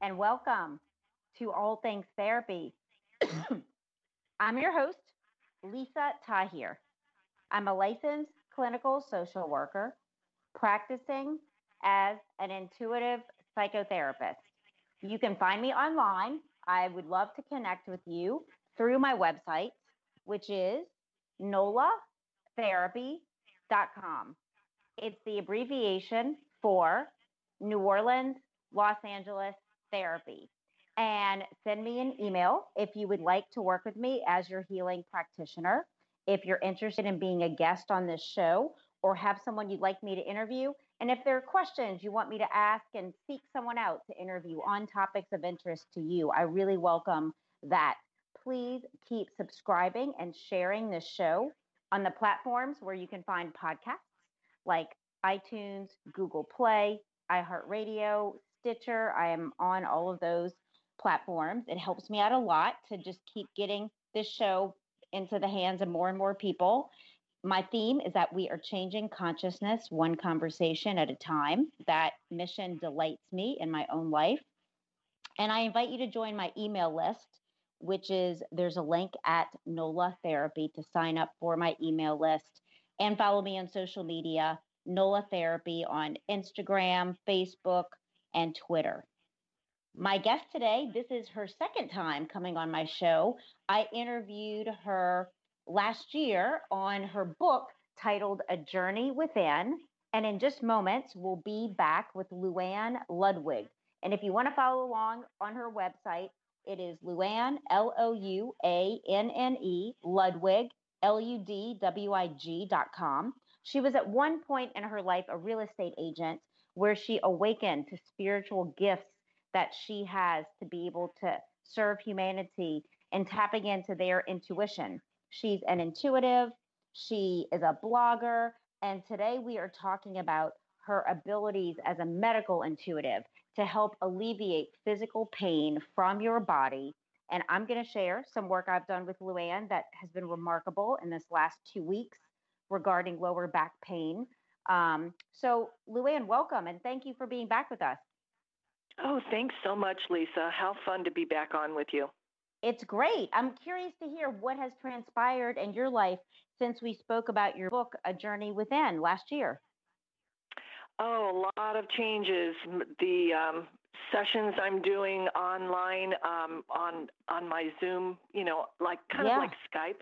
and welcome to All Things Therapy. I'm your host, Lisa Tahir. I'm a licensed clinical social worker practicing as an intuitive psychotherapist. You can find me online. I would love to connect with you through my website, which is nolatherapy.com. It's the abbreviation for New Orleans, Los Angeles therapy. And send me an email if you would like to work with me as your healing practitioner. If you're interested in being a guest on this show or have someone you'd like me to interview, and if there are questions you want me to ask and seek someone out to interview on topics of interest to you, I really welcome that. Please keep subscribing and sharing this show on the platforms where you can find podcasts like iTunes, Google Play, iHeartRadio, Stitcher. I am on all of those platforms. It helps me out a lot to just keep getting this show into the hands of more and more people. My theme is that we are changing consciousness one conversation at a time. That mission delights me in my own life. And I invite you to join my email list, which is there's a link at NOLA Therapy to sign up for my email list and follow me on social media, NOLA Therapy on Instagram, Facebook, and Twitter. My guest today, this is her second time coming on my show. I interviewed her last year on her book titled A Journey Within. And in just moments, we'll be back with Louanne Ludwig. And if you want to follow along on her website, it is Louanne, L O U A N N E, Ludwig, L U D W I G dot com. She was at one point in her life a real estate agent where she awakened to spiritual gifts that she has to be able to serve humanity and tapping into their intuition. She's an intuitive, she is a blogger, and today we are talking about her abilities as a medical intuitive to help alleviate physical pain from your body. And I'm going to share some work I've done with Louanne that has been remarkable in this last two weeks regarding lower back pain. Um, so, Louanne, welcome and thank you for being back with us. Oh, thanks so much, Lisa. How fun to be back on with you. It's great. I'm curious to hear what has transpired in your life since we spoke about your book, A Journey Within, last year. Oh, a lot of changes. The um, sessions I'm doing online um, on on my Zoom, you know, like kind Yeah. of like Skype,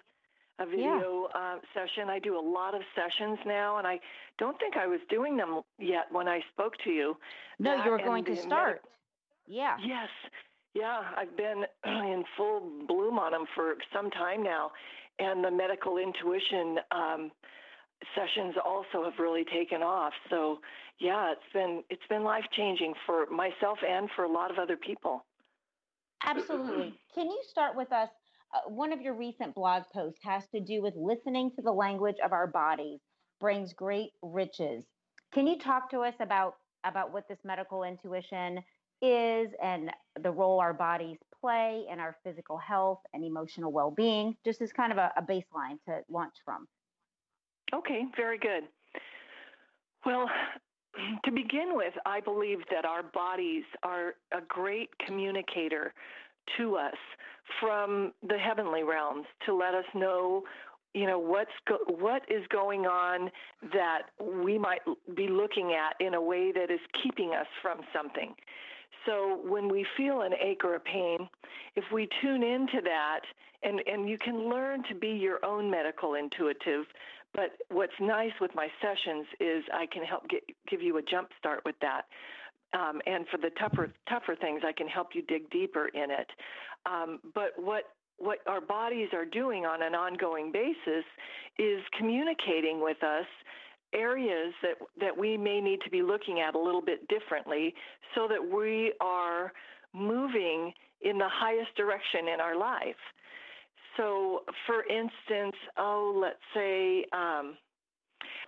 a video uh, session. I do a lot of sessions now, and I don't think I was doing them yet when I spoke to you. No, That you were going to the start. Yeah. Yes. Yeah, I've been in full bloom on them for some time now. And the medical intuition um, sessions also have really taken off. So, yeah, it's been it's been life changing for myself and for a lot of other people. Absolutely. Can you start with us? Uh, one of your recent blog posts has to do with listening to the language of our bodies brings great riches. Can you talk to us about about what this medical intuition is and the role our bodies play in our physical health and emotional well-being, just as kind of a, a baseline to launch from? Okay, very good. Well, to begin with, I believe that our bodies are a great communicator to us from the heavenly realms to let us know you know what's go- what is going on that we might be looking at in a way that is keeping us from something. So when we feel an ache or a pain, if we tune into that, and, and you can learn to be your own medical intuitive, but what's nice with my sessions is I can help get, give you a jump start with that. Um, and for the tougher tougher things, I can help you dig deeper in it. Um, but what what our bodies are doing on an ongoing basis is communicating with us areas that that we may need to be looking at a little bit differently so that we are moving in the highest direction in our life. So, for instance, oh, let's say um,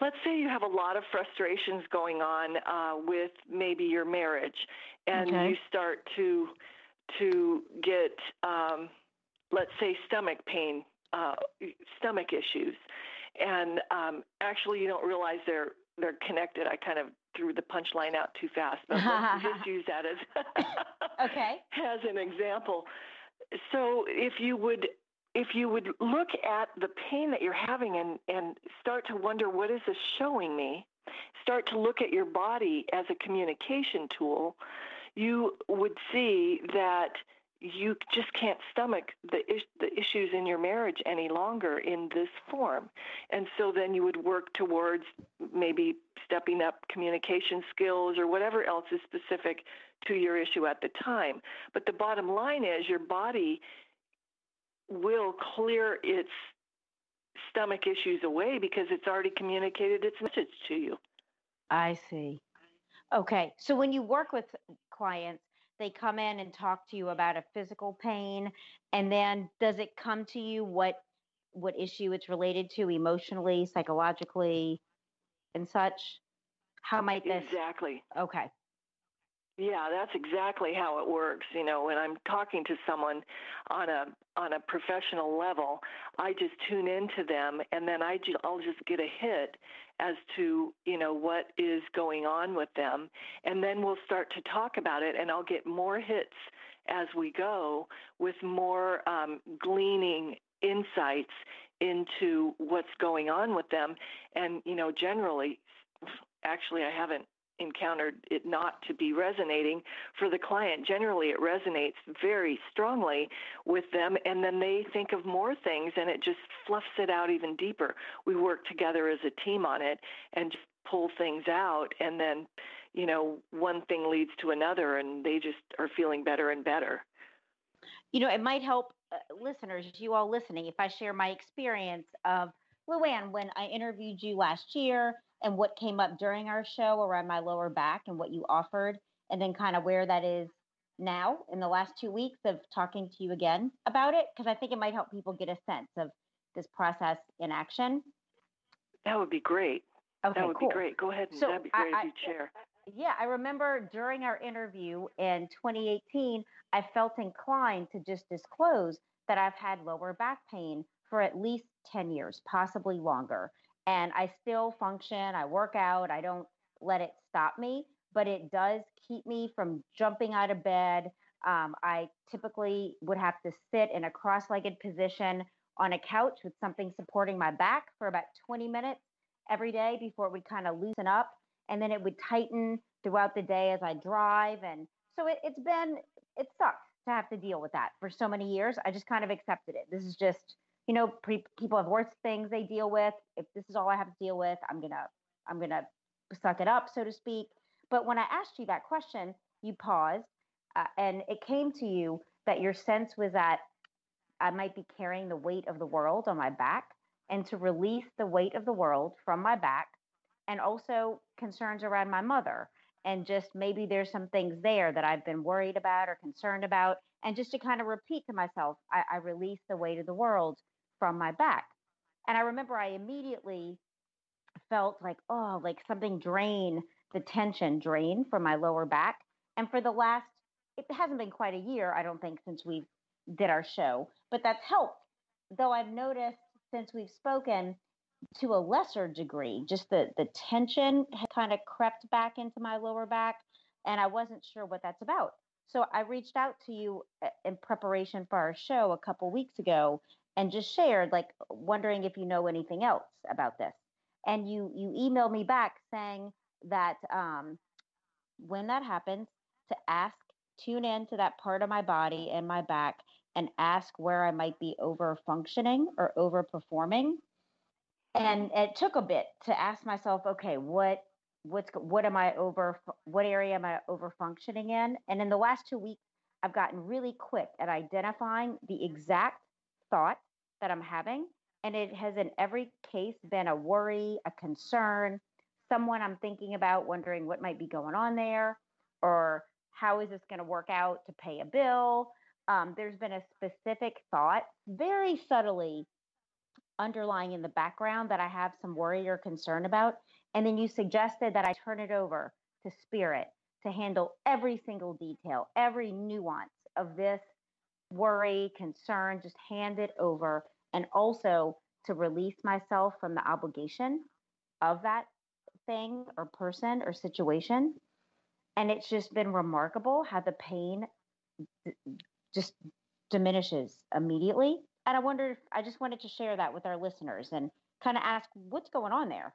let's say you have a lot of frustrations going on uh, with maybe your marriage, and okay. you start to to get um, let's say stomach pain, uh, stomach issues, and um, actually you don't realize they're they're connected. I kind of threw the punchline out too fast, but let's just use that as okay as an example. So if you would if you would look at the pain that you're having and, and start to wonder what is this showing me, start to look at your body as a communication tool, you would see that you just can't stomach the is- the issues in your marriage any longer in this form. And so then you would work towards maybe stepping up communication skills or whatever else is specific to your issue at the time. But the bottom line is your body will clear its stomach issues away because it's already communicated its message to you. I see. Okay so when you work with clients they come in and talk to you about a physical pain and then does it come to you what what issue it's related to emotionally psychologically and such? How might this exactly. Okay yeah, that's exactly how it works. You know, when I'm talking to someone on a on a professional level, I just tune into them, and then I just, I'll just get a hit as to you know what is going on with them, and then we'll start to talk about it, and I'll get more hits as we go with more um, gleaning insights into what's going on with them, and you know generally, actually I haven't encountered it not to be resonating for the client. Generally, it resonates very strongly with them, and then they think of more things and it just fluffs it out even deeper. We work together as a team on it and just pull things out, and then, you know, one thing leads to another, and they just are feeling better and better. You know, it might help uh, listeners, you all listening, if I share my experience of Louanne when I interviewed you last year and what came up during our show around my lower back and what you offered, and then kind of where that is now in the last two weeks of talking to you again about it, because I think it might help people get a sense of this process in action. That would be great. Okay, that would cool. be great. Go ahead. So That'd be great I, if you chair. Yeah, I remember during our interview in 2018, I felt inclined to just disclose that I've had lower back pain for at least 10 years, possibly longer and I still function. I work out. I don't let it stop me, but it does keep me from jumping out of bed. Um, I typically would have to sit in a cross legged position on a couch with something supporting my back for about 20 minutes every day before it would kind of loosen up. And then it would tighten throughout the day as I drive. And so it, it's been, it sucks to have to deal with that for so many years. I just kind of accepted it. This is just you know, pre- people have worse things they deal with. If this is all I have to deal with, I'm gonna I'm gonna suck it up, so to speak. But when I asked you that question, you paused, uh, and it came to you that your sense was that I might be carrying the weight of the world on my back, and to release the weight of the world from my back, and also concerns around my mother, and just maybe there's some things there that I've been worried about or concerned about, and just to kind of repeat to myself, I, I release the weight of the world from my back. And I remember I immediately felt like, oh, like something drain the tension drain from my lower back. And for the last, it hasn't been quite a year, I don't think, since we did our show, but that's helped. Though I've noticed since we've spoken to a lesser degree, just the, the tension had kind of crept back into my lower back, and I wasn't sure what that's about. So I reached out to you uh, in preparation for our show a couple weeks ago and just shared, like, wondering if you know anything else about this. And you you emailed me back saying that um, when that happens, to ask, tune in to that part of my body and my back, and ask where I might be over functioning or over performing. And it took a bit to ask myself, okay, what what's what am I over what area am I over functioning in? And in the last two weeks, I've gotten really quick at identifying the exact thought that I'm having. And it has in every case been a worry, a concern, someone I'm thinking about, wondering what might be going on there, or how is this going to work out to pay a bill. Um, there's been a specific thought, very subtly underlying in the background that I have some worry or concern about. And then you suggested that I turn it over to spirit to handle every single detail, every nuance of this worry, concern, just hand it over. And also to release myself from the obligation of that thing or person or situation. And it's just been remarkable how the pain just diminishes immediately. And I wonder if I just wanted to share that with our listeners and kind of ask what's going on there.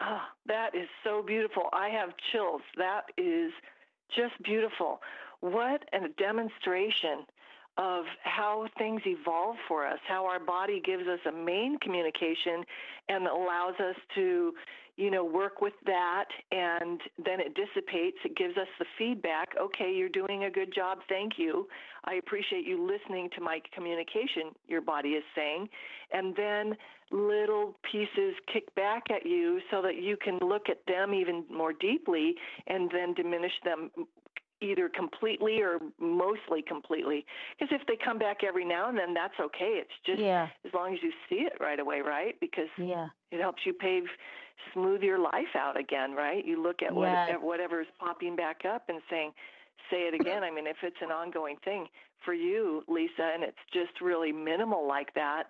Oh, that is so beautiful. I have chills. That is just beautiful. What a demonstration of how things evolve for us, how our body gives us a main communication and allows us to you know, work with that and then it dissipates. It gives us the feedback. Okay, you're doing a good job. Thank you. I appreciate you listening to my communication, your body is saying. And then little pieces kick back at you so that you can look at them even more deeply and then diminish them either completely or mostly completely. Because if they come back every now and then, that's okay. It's just yeah. as long as you see it right away, right? Because yeah. it helps you pave smooth your life out again, right? You look at what yes. whatever is popping back up and saying, say it again. I mean, if it's an ongoing thing for you, Lisa, and it's just really minimal like that,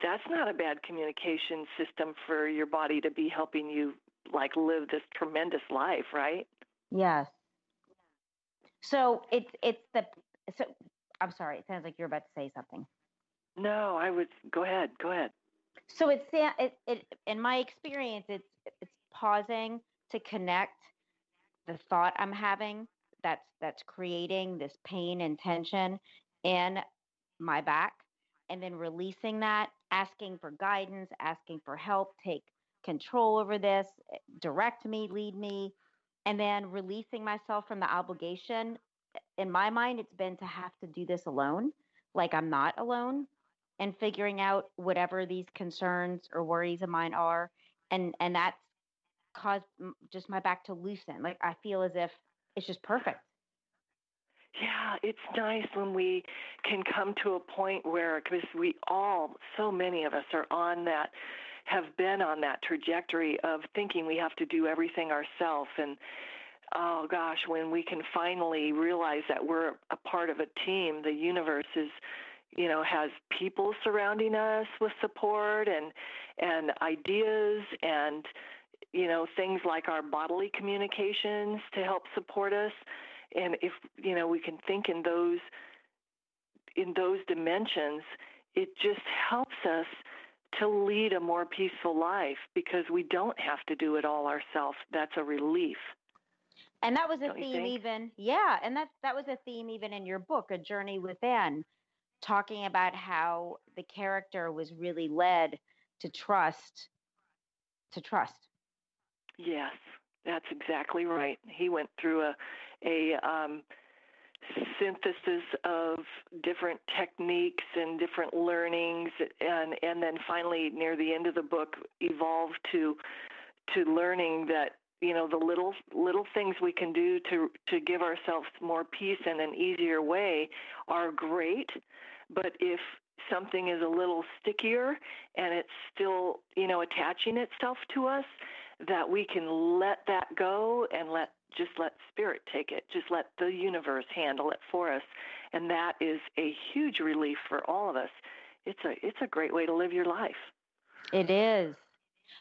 that's not a bad communication system for your body to be helping you like live this tremendous life, right? Yes. So it's it's the so I'm sorry. It sounds like you're about to say something. No, I would go ahead. Go ahead. So it's it, it in my experience, it's it's pausing to connect the thought I'm having that's that's creating this pain and tension in my back, and then releasing that, asking for guidance, asking for help, take control over this, direct me, lead me, and then releasing myself from the obligation. In my mind, it's been to have to do this alone, like I'm not alone and figuring out whatever these concerns or worries of mine are and and that's caused just my back to loosen like i feel as if it's just perfect yeah, it's nice when we can come to a point where, because we all, so many of us are on that, have been on that trajectory of thinking we have to do everything ourselves. And oh gosh, when we can finally realize that we're a part of a team, the universe is you know has people surrounding us with support and and ideas and you know things like our bodily communications to help support us and if you know we can think in those in those dimensions it just helps us to lead a more peaceful life because we don't have to do it all ourselves. That's a relief. And that was a don't theme even yeah and that that was a theme even in your book a journey within talking about how the character was really led to trust to trust. Yes that's exactly right. He went through a a um, synthesis of different techniques and different learnings and and then finally near the end of the book evolved to to learning that you know the little little things we can do to to give ourselves more peace in an easier way are great but if something is a little stickier and it's still, you know, attaching itself to us, that we can let that go and let just let spirit take it. Just let the universe handle it for us. And that is a huge relief for all of us. It's a it's a great way to live your life. It is.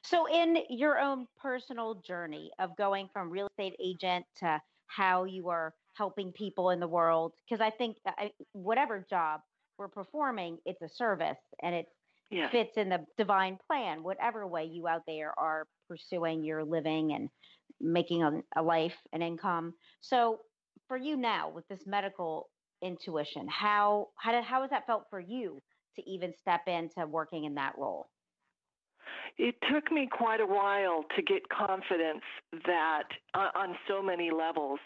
So in your own personal journey of going from real estate agent to how you are helping people in the world because I think uh, whatever job we're performing, it's a service and it Yes. fits in the divine plan, whatever way you out there are pursuing your living and making a, a life, an income. So for you now with this medical intuition, how how did how has that felt for you to even step into working in that role? It took me quite a while to get confidence that uh, on so many levels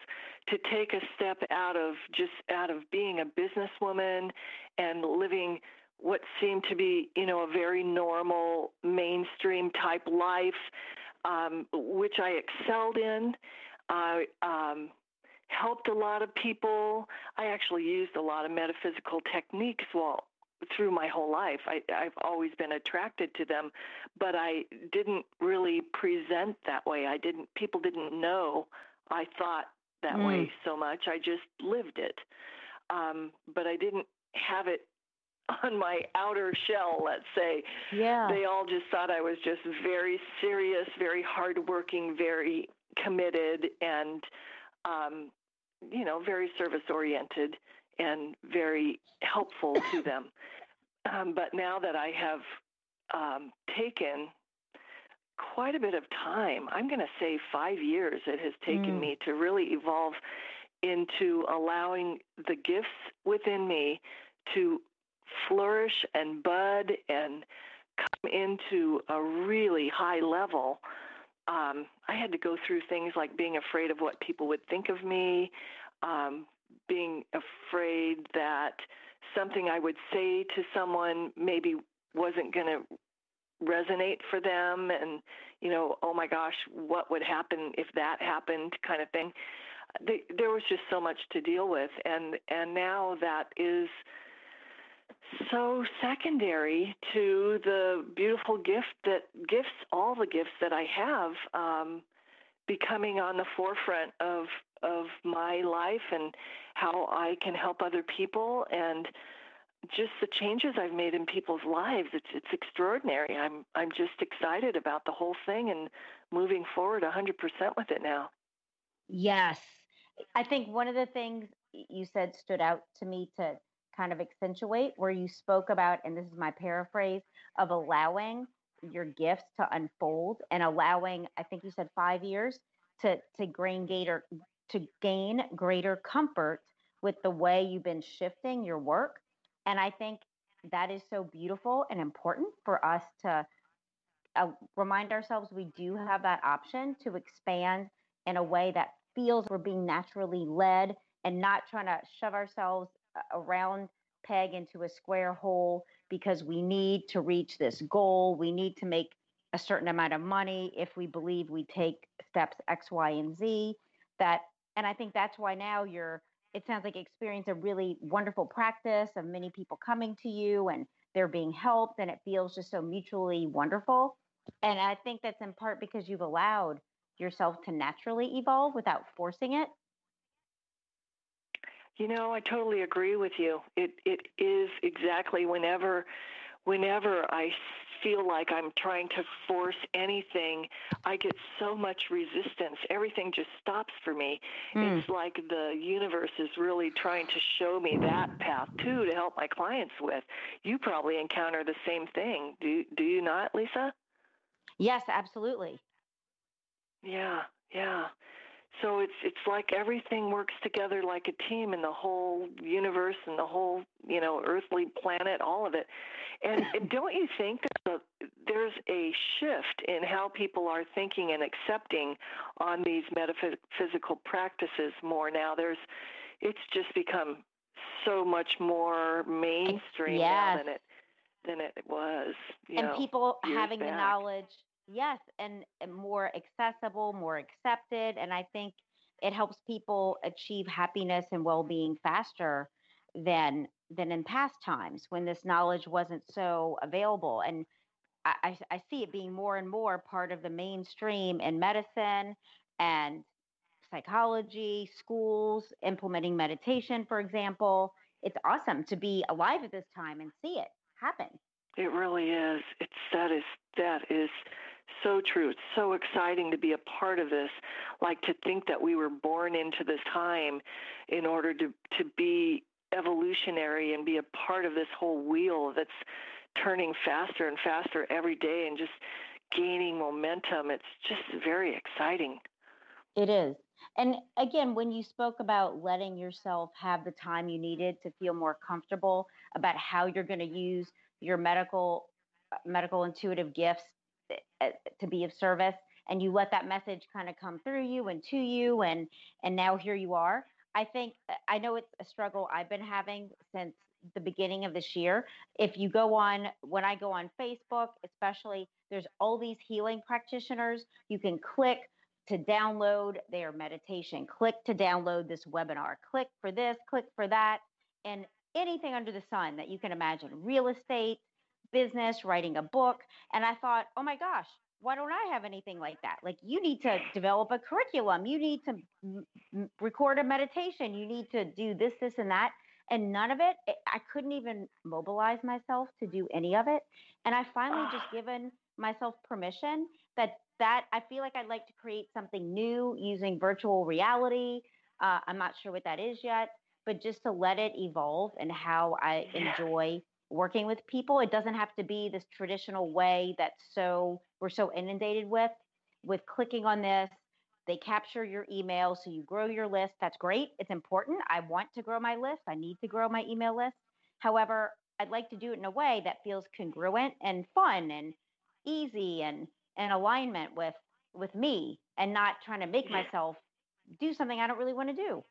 to take a step out of just out of being a businesswoman and living what seemed to be, you know, a very normal mainstream type life, um, which I excelled in. I um, helped a lot of people. I actually used a lot of metaphysical techniques while through my whole life. I, I've always been attracted to them, but I didn't really present that way. I didn't. People didn't know I thought that Mm. way so much. I just lived it, um, but I didn't have it on my outer shell. Let's say Yeah. they all just thought I was just very serious, very hardworking, very committed, and um, you know, very service oriented and very helpful to them. Um, but now that I have um, taken quite a bit of time, I'm going to say five years it has taken Mm. me to really evolve into allowing the gifts within me to flourish and bud and come into a really high level. Um, I had to go through things like being afraid of what people would think of me, um, being afraid that something I would say to someone maybe wasn't going to resonate for them and you know oh my gosh what would happen if that happened kind of thing Th- there was just so much to deal with and and now that is so secondary to the beautiful gift that gifts all the gifts that I have um, becoming on the forefront of of my life and how I can help other people and just the changes I've made in people's lives. It's it's extraordinary. I'm I'm just excited about the whole thing and moving forward 100% with it now. Yes. I think one of the things you said stood out to me to kind of accentuate where you spoke about, and this is my paraphrase, of allowing your gifts to unfold and allowing, I think you said five years to to gain greater to gain greater comfort with the way you've been shifting your work. And I think that is so beautiful and important for us to uh, remind ourselves we do have that option to expand in a way that feels we're being naturally led and not trying to shove ourselves a- around peg into a square hole because we need to reach this goal. We need to make a certain amount of money if we believe we take steps X, Y, and Z. That and I think that's why now you're it sounds like experience a really wonderful practice of many people coming to you and they're being helped and it feels just so mutually wonderful. And I think that's in part because you've allowed yourself to naturally evolve without forcing it. You know, I totally agree with you. It it is exactly whenever whenever I feel like I'm trying to force anything, I get so much resistance. Everything just stops for me. Mm. It's like the universe is really trying to show me that path too to help my clients with. You probably encounter the same thing. Do do you not, Lisa? Yes, absolutely. Yeah, yeah. So it's it's like everything works together like a team in the whole universe and the whole you know earthly planet, all of it. And, and don't you think that the, there's a shift in how people are thinking and accepting on these metaphysical practices more now? There's it's just become so much more mainstream now than it than it was. You and know, people having the knowledge yes and, and more accessible more accepted and i think it helps people achieve happiness and well-being faster than than in past times when this knowledge wasn't so available and I I see it being more and more part of the mainstream in medicine and psychology schools implementing meditation for example it's awesome to be alive at this time and see it happen It really is. It's that is that is so true. It's so exciting to be a part of this. Like to think that we were born into this time in order to to be evolutionary and be a part of this whole wheel that's turning faster and faster every day and just gaining momentum. It's just very exciting. It is. And again, when you spoke about letting yourself have the time you needed to feel more comfortable about how you're going to use your medical medical intuitive gifts to be of service and you let that message kind of come through you and to you and and now here you are. I think uh, I know it's a struggle I've been having since the beginning of this year. If you go on, when I go on Facebook, especially, there's all these healing practitioners. You can click to download their meditation, click to download this webinar, click for this, click for that, and anything under the sun that you can imagine real estate, business, writing a book. And I thought, oh my gosh, why don't I have anything like that? Like, you need to develop a curriculum, you need to m- record a meditation, you need to do this, this, and that. And none of it i couldn't even mobilize myself to do any of it. And i finally just given myself permission that that i feel like i'd like to create something new using virtual reality. Uh, i'm not sure what that is yet but just to let it evolve and how i enjoy working with people it doesn't have to be this traditional way that's so we're so inundated with with clicking on this they capture your email, so you grow your list. That's great. It's important. I want to grow my list. I need to grow my email list. However, I'd like to do it in a way that feels congruent and fun and easy and in alignment with with me and not trying to make myself do something I don't really want to do.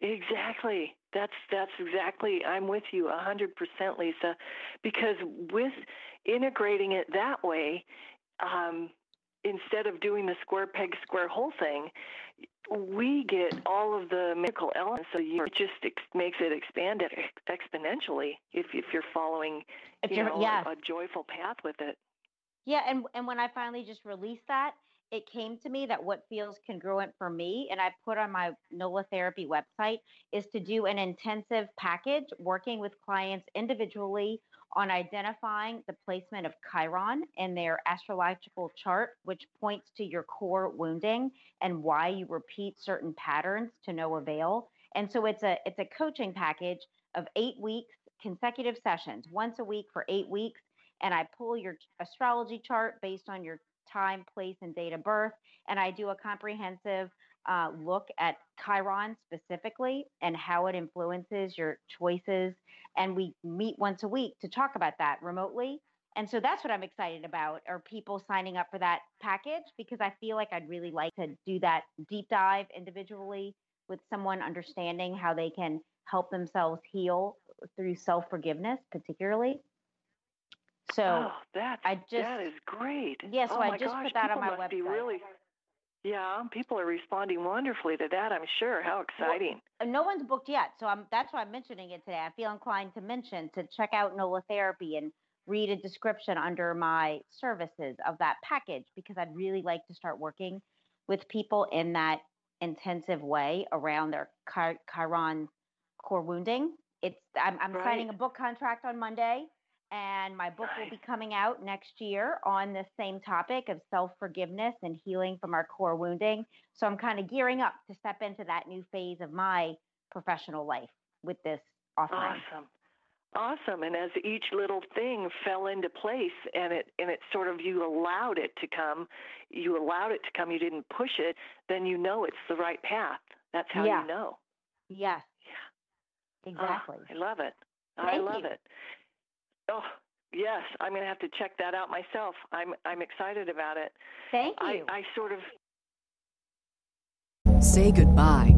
Exactly. That's that's exactly. I'm with you a hundred percent, Lisa, because with integrating it that way, um, instead of doing the square peg square hole thing, we get all of the medical elements. So you, it just ex- makes it expand it exponentially if if you're following if you know, yeah. a, a joyful path with it. Yeah, and and when I finally just released that, it came to me that what feels congruent for me, and I put on my NOLA therapy website, is to do an intensive package working with clients individually on identifying the placement of Chiron in their astrological chart, which points to your core wounding and why you repeat certain patterns to no avail. And so it's a it's a coaching package of eight weeks, consecutive sessions, once a week for eight weeks. And I pull your astrology chart based on your time, place, and date of birth. And I do a comprehensive uh, look at Chiron specifically and how it influences your choices. And we meet once a week to talk about that remotely. And so that's what I'm excited about are people signing up for that package because I feel like I'd really like to do that deep dive individually with someone understanding how they can help themselves heal through self forgiveness, particularly. So oh, that's, I just that is great. Yeah, so oh I just gosh, put that on my website. Really, yeah, people are responding wonderfully to that. I'm sure. How exciting! Well, no one's booked yet, so I'm that's why I'm mentioning it today. I feel inclined to mention to check out NOLA Therapy and read a description under my services of that package because I'd really like to start working with people in that intensive way around their Chiron core wounding. It's I'm, I'm right. signing a book contract on Monday and my book will be coming out next year on this same topic of self forgiveness and healing from our core wounding. So I'm kind of gearing up to step into that new phase of my professional life with this offering. Awesome. Awesome. And as each little thing fell into place and it and it sort of you allowed it to come, you allowed it to come, you didn't push it, then you know it's the right path. That's how yeah. you know. Yes. Yeah. Ah, exactly. Oh, I love it. Thank I love you. it. Oh, yes. I'm going to have to check that out myself. I'm I'm excited about it. Thank you. I, I sort of Say goodbye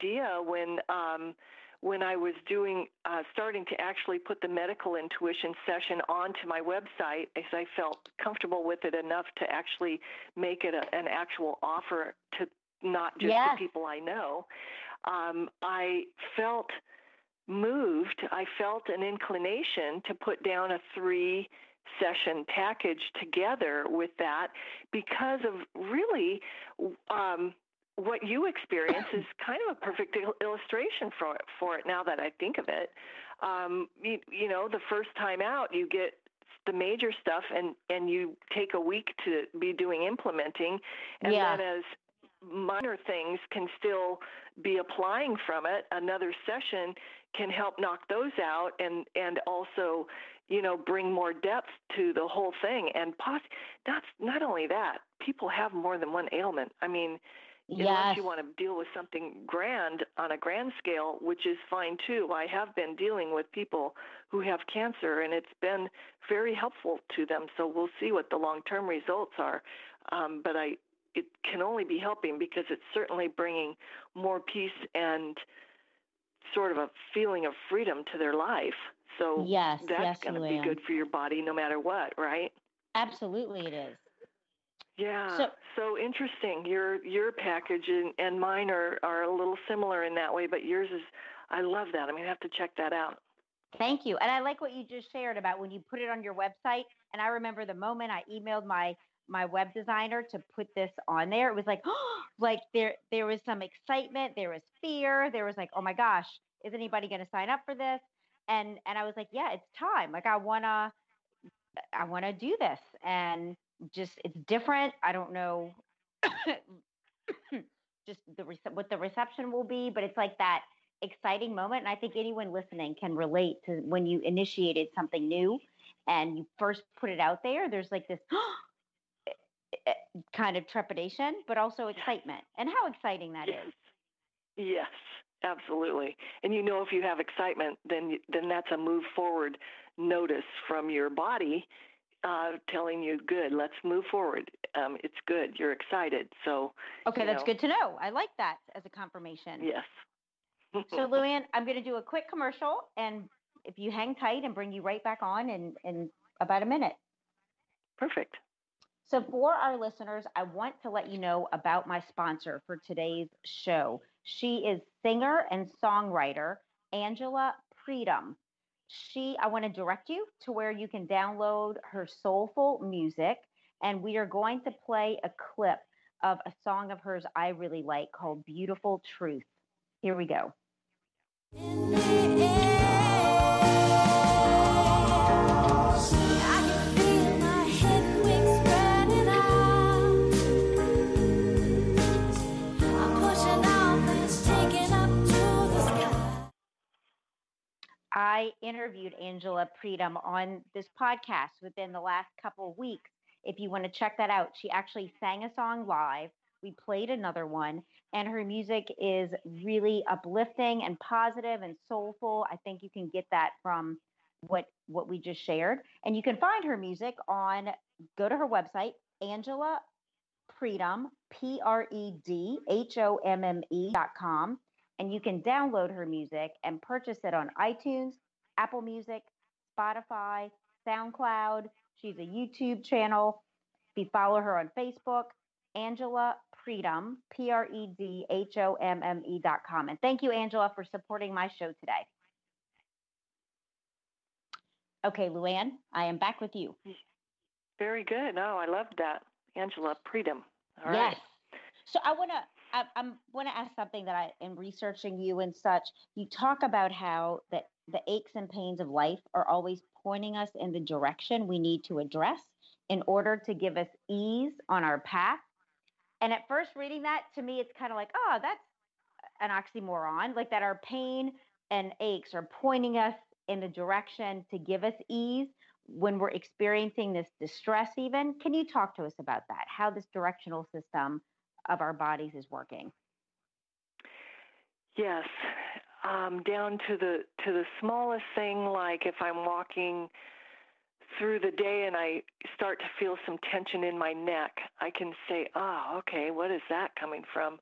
idea when um, when I was doing uh, starting to actually put the medical intuition session onto my website, as I felt comfortable with it enough to actually make it a, an actual offer to not just yes. the people I know. Um, I felt moved, I felt an inclination to put down a three session package together with that because of really um, what you experience is kind of a perfect illustration for it, for it now that I think of it. Um, you, you know, the first time out, you get the major stuff and and you take a week to be doing implementing and Yeah. then as minor things can still be applying from it another session can help knock those out and and also you know bring more depth to the whole thing and poss- that's not only that people have more than one ailment i mean unless you want to deal with something grand on a grand scale, which is fine too. I have been dealing with people who have cancer, and it's been very helpful to them. So we'll see what the long-term results are. Um, but I, it can only be helping because it's certainly bringing more peace and sort of a feeling of freedom to their life. So Yes, that's yes, going to be good for your body no matter what, right? Absolutely, it is. Yeah. So- So, interesting. Your your package and, and mine are, are a little similar in that way, but yours is I love that. I'm gonna have to check that out. Thank you. And I like what you just shared about when you put it on your website. And I remember the moment I emailed my my web designer to put this on there. It was like, like there there was some excitement, there was fear, there was like, oh my gosh, is anybody going to sign up for this? And and I was like, yeah, it's time. Like I wanna I wanna do this, and just it's different. I don't know, just the what the reception will be, but it's like that exciting moment. And I think anyone listening can relate to when you initiated something new and you first put it out there. There's like this eh, kind of trepidation, but also excitement. And how exciting that is. yes. Yes, absolutely. And you know, if you have excitement, then then that's a move forward notice from your body, uh, telling you, "Good, let's move forward. Um, it's good. You're excited." So, Okay, that's know. good to know. I like that as a confirmation. yes. So, Louanne, I'm going to do a quick commercial, and if you hang tight, and bring you right back on in in about a minute. Perfect. So, for our listeners, I want to let you know about my sponsor for today's show. She is singer and songwriter Angela Predhomme. She, I want to direct you to where you can download her soulful music, and we are going to play a clip of a song of hers I really like called Beautiful Truth. Here we go. I interviewed Angela Predhomme on this podcast within the last couple of weeks. If you want to check that out, she actually sang a song live. We played another one, and her music is really uplifting and positive and soulful. I think you can get that from what what we just shared, and you can find her music on. Go to her website, Angela Predhomme, P R E D H O M M E dot com, and you can download her music and purchase it on iTunes, Apple Music, Spotify, SoundCloud. She's a YouTube channel. If you follow her on Facebook, Angela Predhomme, P R E D H O M M E dot com. And thank you, Angela, for supporting my show today. Okay, Louanne, I am back with you. Very good. Oh, I loved that. Angela Predhomme. All yes. right. So I want to I, I'm want to ask something that I am researching you and such. You talk about how that the aches and pains of life are always pointing us in the direction we need to address in order to give us ease on our path. And at first reading that to me it's kind of like, oh, that's an oxymoron, like that our pain and aches are pointing us in the direction to give us ease when we're experiencing this distress even. Can you talk to us about that? How this directional system of our bodies is working. Yes, um, down to the to the smallest thing, like if I'm walking through the day and I start to feel some tension in my neck, I can say, "Ah, okay, what is that coming from?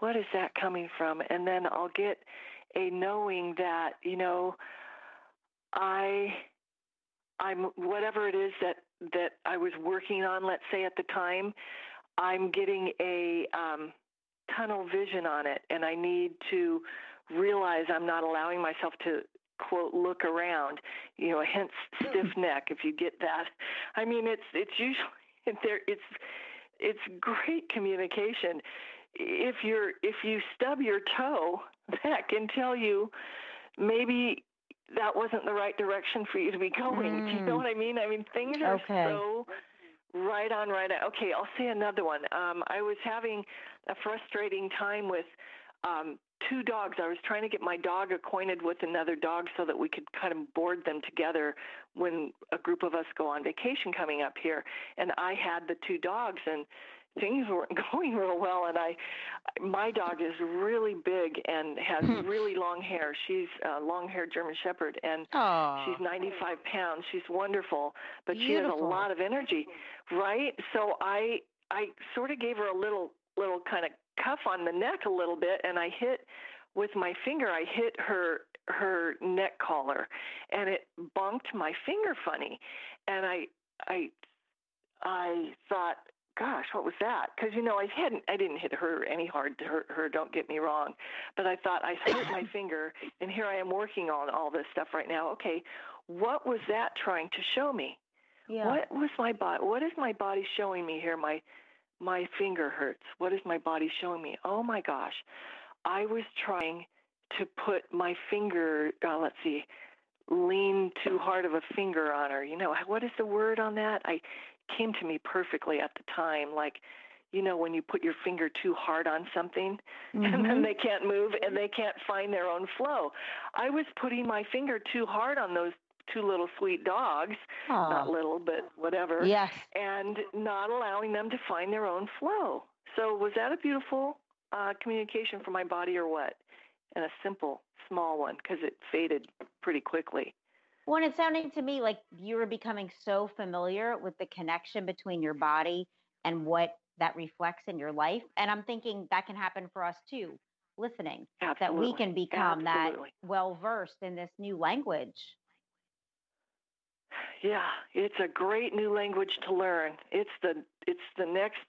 What is that coming from?" And then I'll get a knowing that you know, I, I'm whatever it is that that I was working on. Let's say at the time, I'm getting a um, tunnel vision on it, and I need to realize I'm not allowing myself to quote look around you know hence stiff neck if you get that i mean it's it's usually there it's it's great communication if you're if you stub your toe that can tell you maybe that wasn't the right direction for you to be going mm. do you know mm. what i mean i mean things are okay. so right on right on okay i'll say another one um, i was having a frustrating time with um, two dogs. I was trying to get my dog acquainted with another dog so that we could kind of board them together when a group of us go on vacation coming up here. And I had the two dogs and things weren't going real well and I my dog is really big and has hmm. really long hair. She's a long-haired German shepherd and Aww. she's 95 pounds. She's wonderful, but Beautiful. she has a lot of energy, right? So I I sort of gave her a little little kind of cuff on the neck a little bit and I hit with my finger I hit her her neck collar and it bunked my finger funny. And I I I thought gosh what was that? Because you know I hadn't I didn't hit her any hard to hurt her don't get me wrong but I thought I hurt my finger and here I am working on all this stuff right now. Okay what was that trying to show me? Yeah. what was my body what is my body showing me here? My my finger hurts. What is my body showing me? Oh my gosh. I was trying to put my finger, uh, let's see, lean too hard of a finger on her. You know, what is the word on that? I came to me perfectly at the time like you know when you put your finger too hard on something mm-hmm. and then mm-hmm. they can't move and they can't find their own flow. I was putting my finger too hard on those two little sweet dogs, Aww. not little, but whatever. Yes. And not allowing them to find their own flow. So, was that a beautiful uh, communication for my body or what? And a simple, small one because it faded pretty quickly. Well, it's sounding to me like you were becoming so familiar with the connection between your body and what that reflects in your life. And I'm thinking that can happen for us too, listening, Absolutely. that we can become Absolutely. that well versed in this new language. Yeah, it's a great new language to learn. It's the it's the next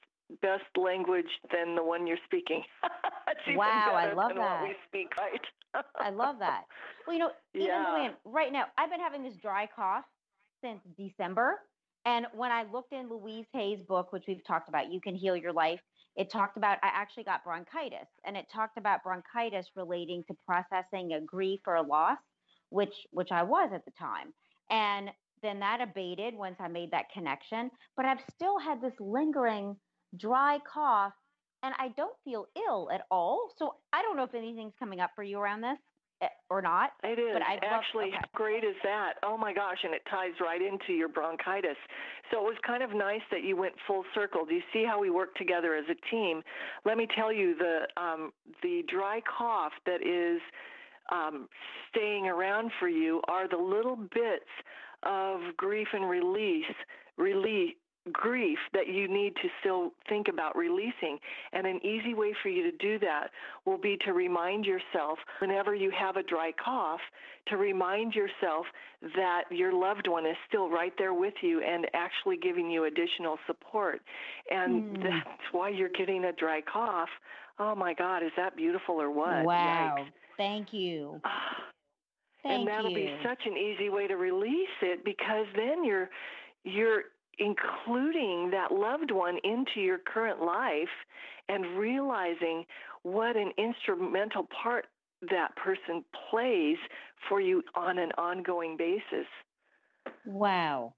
best language than the one you're speaking. wow, I love that. we speak, right? I love that. Well, you know, even yeah. right now, I've been having this dry cough since December. And when I looked in Louise Hay's book, which we've talked about, You Can Heal Your Life, it talked about I actually got bronchitis, and it talked about bronchitis relating to processing a grief or a loss, which which I was at the time. And then that abated once I made that connection. But I've still had this lingering dry cough and I don't feel ill at all. So I don't know if anything's coming up for you around this eh, or not. It is. But I Actually, okay. how great is that? Oh my gosh, and it ties right into your bronchitis. So it was kind of nice that you went full circle. Do you see how we work together as a team? Let me tell you the um, the dry cough that is um, staying around for you are the little bits of grief and release, release grief that you need to still think about releasing. And an easy way for you to do that will be to remind yourself whenever you have a dry cough, to remind yourself that your loved one is still right there with you and actually giving you additional support. And mm. that's why you're getting a dry cough. Oh my God, is that beautiful or what? Wow. Yikes. Thank you. And that'll you. be such an easy way to release it because then you're you're including that loved one into your current life and realizing what an instrumental part that person plays for you on an ongoing basis. Wow.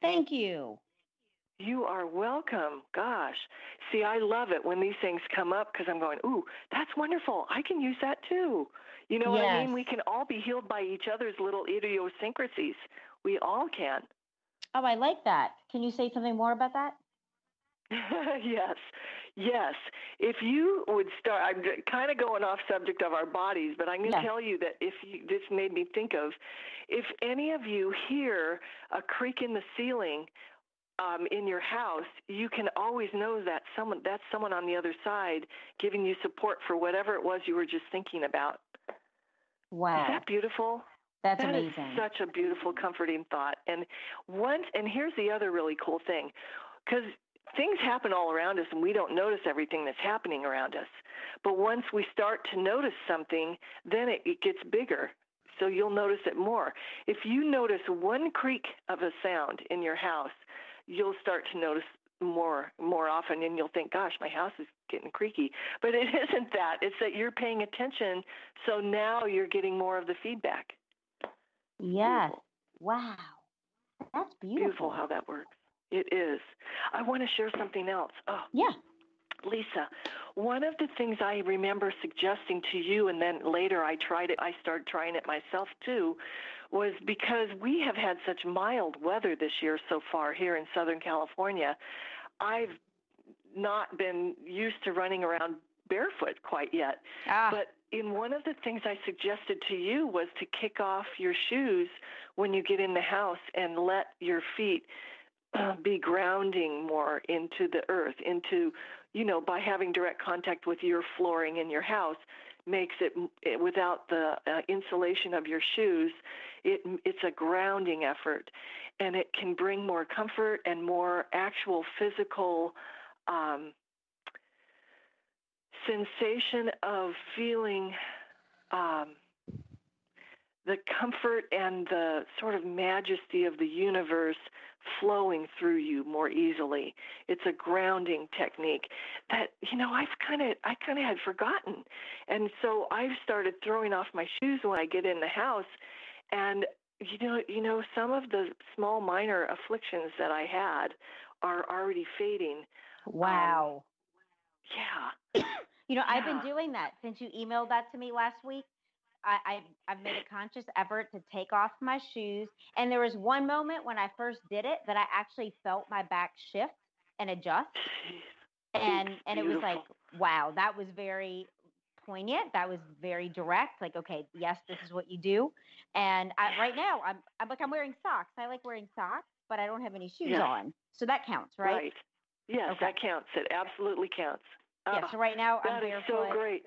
Thank you. You are welcome. Gosh. See, I love it when these things come up because I'm going, ooh, that's wonderful. I can use that too. You know yes. what I mean? We can all be healed by each other's little idiosyncrasies. We all can. Oh, I like that. Can you say something more about that? yes, yes. If you would start, I'm kind of going off subject of our bodies, but I'm going to tell you that if you, this made me think of, if any of you hear a creak in the ceiling um, in your house, you can always know that someone that's someone on the other side giving you support for whatever it was you were just thinking about. Wow. Is that beautiful? That's that amazing. Is such a beautiful, comforting thought. And once, and here's the other really cool thing, because things happen all around us and we don't notice everything that's happening around us. But once we start to notice something, then it, it gets bigger. So you'll notice it more. If you notice one creak of a sound in your house, you'll start to notice more more often and you'll think gosh my house is getting creaky but it isn't that. It's that you're paying attention so now you're getting more of the feedback. Yes. Beautiful. wow. That's beautiful beautiful. how that works. It is. I want to share something else. Oh. Yeah. Lisa, one of the things I remember suggesting to you, and then later I tried it, I started trying it myself too, was because we have had such mild weather this year so far here in Southern California. I've not been used to running around barefoot quite yet. Ah. But in one of the things I suggested to you was to kick off your shoes when you get in the house and let your feet uh, be grounding more into the earth, into, you know, by having direct contact with your flooring in your house makes it, it without the uh, insulation of your shoes it, it's a grounding effort and it can bring more comfort and more actual physical um, sensation of feeling um, the comfort and the sort of majesty of the universe flowing through you more easily. It's a grounding technique that you know I've kind of I kind of had forgotten, and so I've started throwing off my shoes when I get in the house, and you know you know some of the small minor afflictions that I had are already fading. Wow. Um, yeah. you know, yeah. I've been doing that since you emailed that to me last week. I, I have made a conscious effort to take off my shoes. And there was one moment when I first did it that I actually felt my back shift and adjust. And and it was like, wow, that was very poignant. That was very direct. Like, okay, yes, this is what you do. And I, right now, I'm I'm like I'm wearing socks. I like wearing socks, but I don't have any shoes on, so that counts, right? Right. Yes, okay. that counts. It absolutely counts. Yeah. Uh, so right now, that I'm barefoot. so great.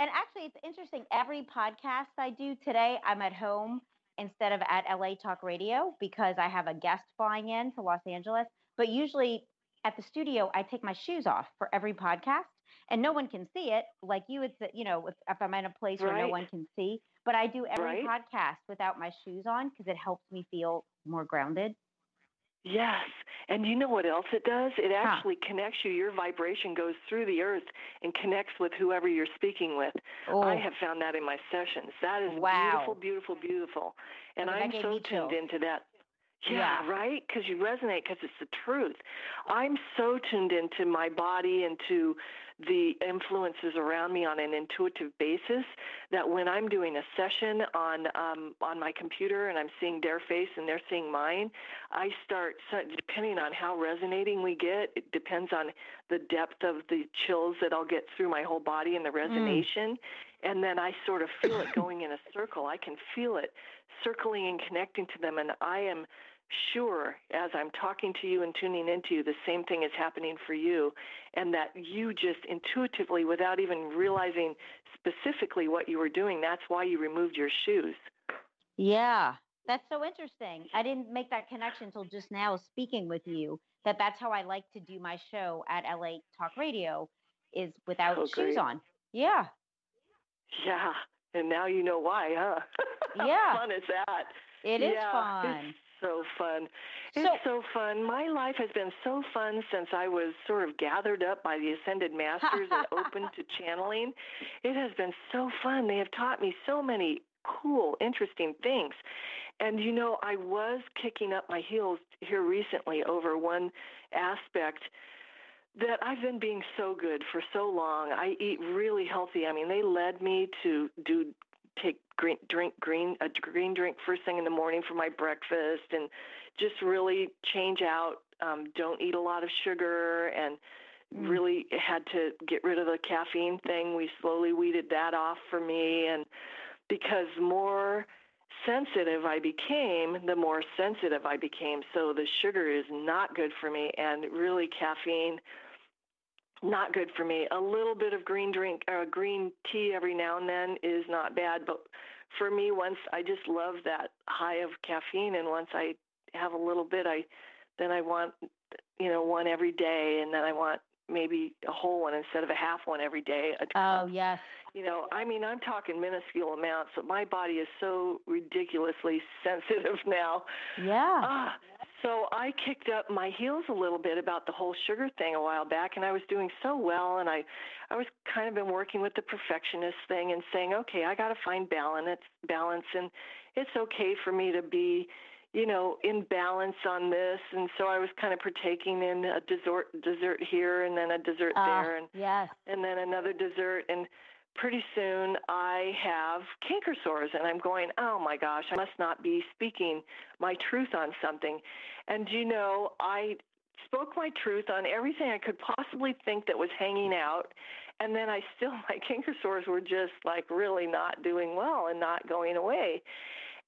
And actually, it's interesting. Every podcast I do today, I'm at home instead of at LA Talk Radio because I have a guest flying in to Los Angeles. But usually at the studio, I take my shoes off for every podcast, and no one can see it. Like you would, say, you know, if, if I'm in a place where no one can see. But I do every Right. podcast without my shoes on because it helps me feel more grounded. Yes. And you know what else it does? It Huh. actually connects you. Your vibration goes through the earth and connects with whoever you're speaking with. Oh, I have found that in my sessions. That is Wow. beautiful, beautiful, beautiful. And Okay, that I'm so tuned into that. Yeah, Yeah. right? Because you resonate because it's the truth. I'm so tuned into my body and to the influences around me on an intuitive basis that when I'm doing a session on um, on my computer and I'm seeing their face and they're seeing mine, I start depending on how resonating we get. It depends on the depth of the chills that I'll get through my whole body and the resonation, and then I sort of feel it going in a circle. I can feel it circling and connecting to them, and I am sure as I'm talking to you and tuning into you, the same thing is happening for you, and that you just intuitively, without even realizing specifically what you were doing, that's why you removed your shoes. Yeah, that's so interesting. I didn't make that connection until just now speaking with you. That that's how I like to do my show at LA Talk Radio is without Oh, shoes on. Yeah. Yeah, and now you know why, huh? Yeah. How fun is that? It is yeah, fun. It's so fun. So- It's so fun. My life has been so fun since I was sort of gathered up by the Ascended Masters and open to channeling. It has been so fun. They have taught me so many cool, interesting things. And you know, I was kicking up my heels here recently over one aspect that I've been being so good for so long. I eat really healthy. I mean, they led me to do take green drink green a green drink first thing in the morning for my breakfast and just really change out um don't eat a lot of sugar and Mm. really had to get rid of the caffeine thing. We slowly weeded that off for me and because more sensitive I became, the more sensitive I became. So the sugar is not good for me and really caffeine not good for me. A little bit of green drink or green tea every now and then is not bad, but for me once I just love that high of caffeine and once I have a little bit I then I want you know, one every day, and then I want maybe a whole one instead of a half one every day. Oh, yes. You know, I mean, I'm talking minuscule amounts, but my body is so ridiculously sensitive now. Yeah. Ah, so I kicked up my heels a little bit about the whole sugar thing a while back, and I was doing so well, and I, I was kind of been working with the perfectionist thing and saying, okay, I got to find balance, balance, and it's okay for me to be you know, in balance on this. And so I was kind of partaking in a dessert dessert here and then a dessert uh, there and yes. and then another dessert and pretty soon I have canker sores and I'm going, "Oh my gosh, I must not be speaking my truth on something." And you know, I spoke my truth on everything I could possibly think that was hanging out. And then I still, my canker sores were just like really not doing well and not going away.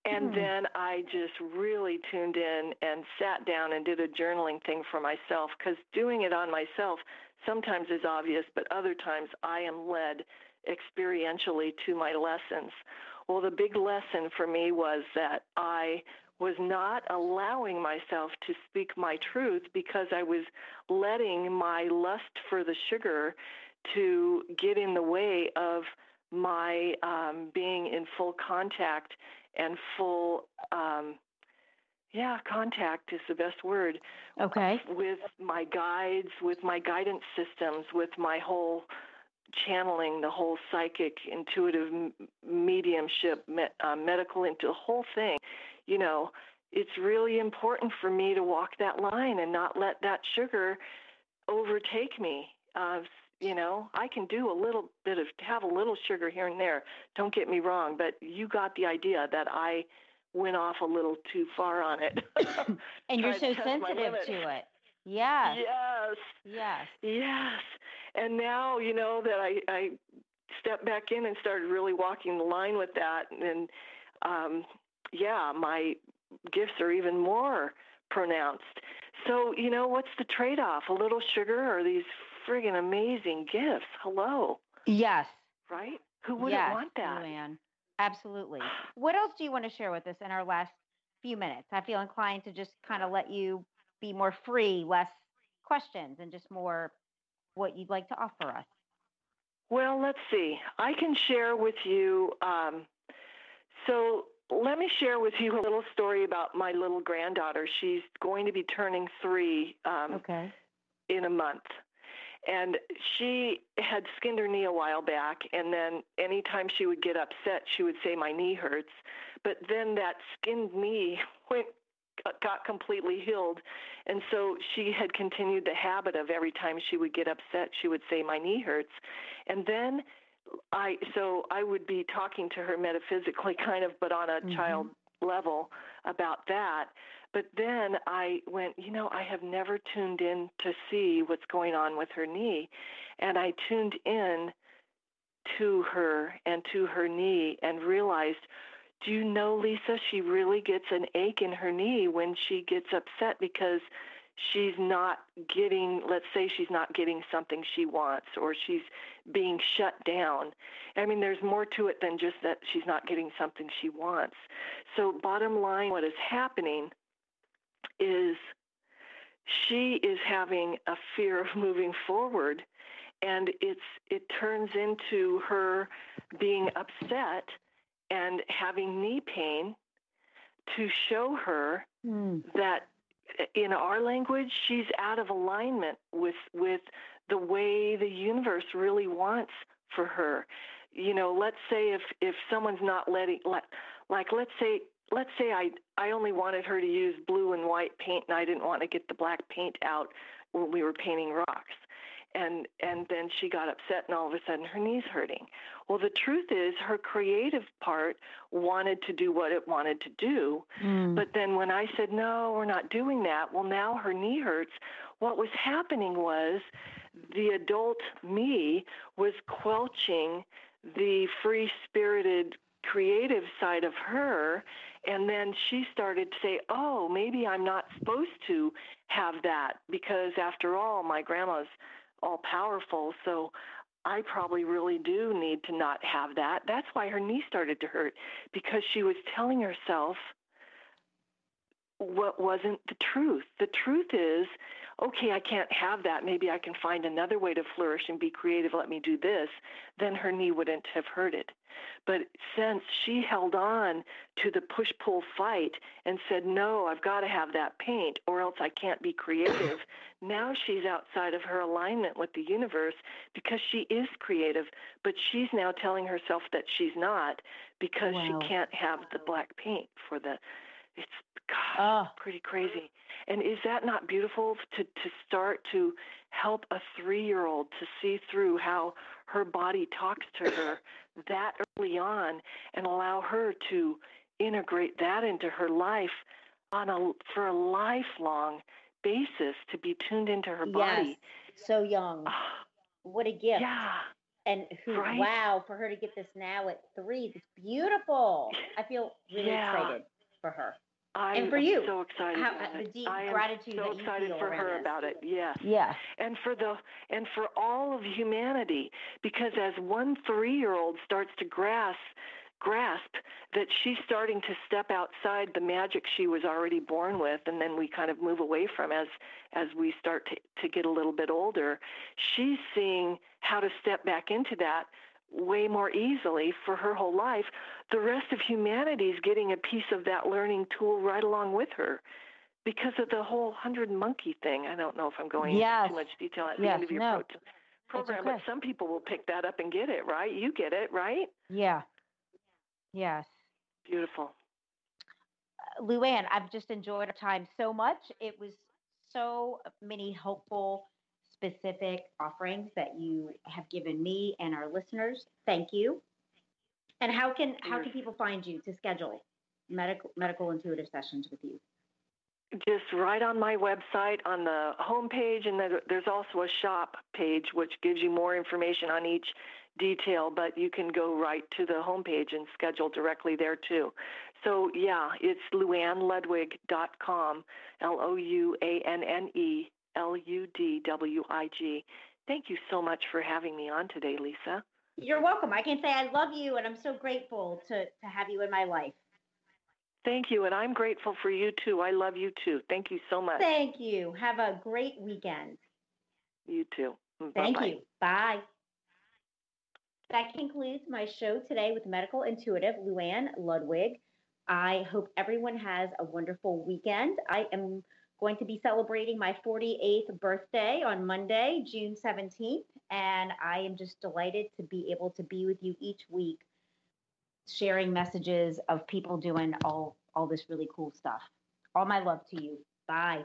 And hmm. then I just really tuned in and sat down and did a journaling thing for myself because doing it on myself sometimes is obvious, but other times I am led experientially to my lessons. Well, the big lesson for me was that I was not allowing myself to speak my truth because I was letting my lust for the sugar to get in the way of my um, being in full contact and full um, yeah contact is the best word okay with my guides with my guidance systems with my whole channeling the whole psychic intuitive mediumship me, uh, medical into the whole thing you know it's really important for me to walk that line and not let that sugar overtake me uh, you know, I can do a little bit of have a little sugar here and there. Don't get me wrong, but you got the idea that I went off a little too far on it. and you're so sensitive to it. Yes. Yes. Yes. Yes. And now, you know, that I, I stepped back in and started really walking the line with that. And um, yeah, my gifts are even more pronounced. So, you know, what's the trade off? A little sugar or these friggin' amazing gifts. Hello. Yes. Right? Who wouldn't yes, want that? Louanne. Absolutely. What else do you want to share with us in our last few minutes? I feel inclined to just kind of let you be more free, less questions, and just more what you'd like to offer us. Well, let's see. I can share with you. Um, so let me share with you a little story about my little granddaughter. She's going to be turning three um, okay. in a month and she had skinned her knee a while back and then anytime she would get upset she would say my knee hurts but then that skinned knee went got completely healed and so she had continued the habit of every time she would get upset she would say my knee hurts and then i so i would be talking to her metaphysically kind of but on a mm-hmm. child level about that but then I went, you know, I have never tuned in to see what's going on with her knee. And I tuned in to her and to her knee and realized, do you know, Lisa, she really gets an ache in her knee when she gets upset because she's not getting, let's say she's not getting something she wants or she's being shut down. I mean, there's more to it than just that she's not getting something she wants. So, bottom line, what is happening is she is having a fear of moving forward and it's it turns into her being upset and having knee pain to show her mm. that in our language she's out of alignment with with the way the universe really wants for her you know let's say if if someone's not letting like like let's say let's say I I only wanted her to use blue and white paint and I didn't want to get the black paint out when we were painting rocks. And and then she got upset and all of a sudden her knee's hurting. Well, the truth is her creative part wanted to do what it wanted to do. Mm. But then when I said, "No, we're not doing that." Well, now her knee hurts. What was happening was the adult me was quelching the free-spirited creative side of her and then she started to say, oh, maybe I'm not supposed to have that because after all, my grandma's all powerful. So I probably really do need to not have that. That's why her knee started to hurt because she was telling herself what wasn't the truth. The truth is, okay, I can't have that. Maybe I can find another way to flourish and be creative. Let me do this. Then her knee wouldn't have hurt it. But since she held on to the push pull fight and said, no, I've got to have that paint or else I can't be creative, now she's outside of her alignment with the universe because she is creative, but she's now telling herself that she's not because wow. she can't have the black paint for the. It's gosh, oh. pretty crazy. And is that not beautiful to to start to help a three year old to see through how her body talks to her that early on and allow her to integrate that into her life on a for a lifelong basis to be tuned into her body. Yes, so young. Ah, what a gift. Yeah. And who, right? wow, for her to get this now at three, it's beautiful. I feel really yeah. excited for her. I and for you, so excited. How, the deep I am gratitude so excited for her this. about it. Yes. Yeah. And for the and for all of humanity, because as one three-year-old starts to grasp grasp that she's starting to step outside the magic she was already born with and then we kind of move away from as as we start to, to get a little bit older she's seeing how to step back into that way more easily for her whole life. The rest of humanity is getting a piece of that learning tool right along with her because of the whole hundred monkey thing. I don't know if I'm going yes. into too much detail at the yes, end of your no. pro- program, but some people will pick that up and get it, right? You get it, right? Yeah. Yes. Beautiful. Uh, Louanne, I've just enjoyed our time so much. It was so many hopeful specific offerings that you have given me and our listeners. Thank you. And how can how can people find you to schedule medical medical intuitive sessions with you? Just right on my website on the homepage, and there's also a shop page which gives you more information on each detail. But you can go right to the homepage and schedule directly there too. So yeah, it's louanneludwig.com, L O U A N N E L U D W I G. Thank you so much for having me on today, Lisa. You're welcome. I can say I love you and I'm so grateful to, to have you in my life. Thank you. And I'm grateful for you too. I love you too. Thank you so much. Thank you. Have a great weekend. You too. Mm, bye-bye. Thank you. Bye. That concludes my show today with medical intuitive Louanne Ludwig. I hope everyone has a wonderful weekend. I am going to be celebrating my 48th birthday on Monday, June 17th, and I am just delighted to be able to be with you each week sharing messages of people doing all all this really cool stuff. All my love to you. Bye.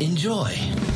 enjoy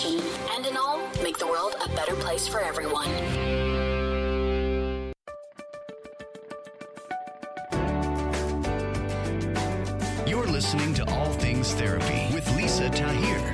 and in all, make the world a better place for everyone. You're listening to All Things Therapy with Lisa Tahir.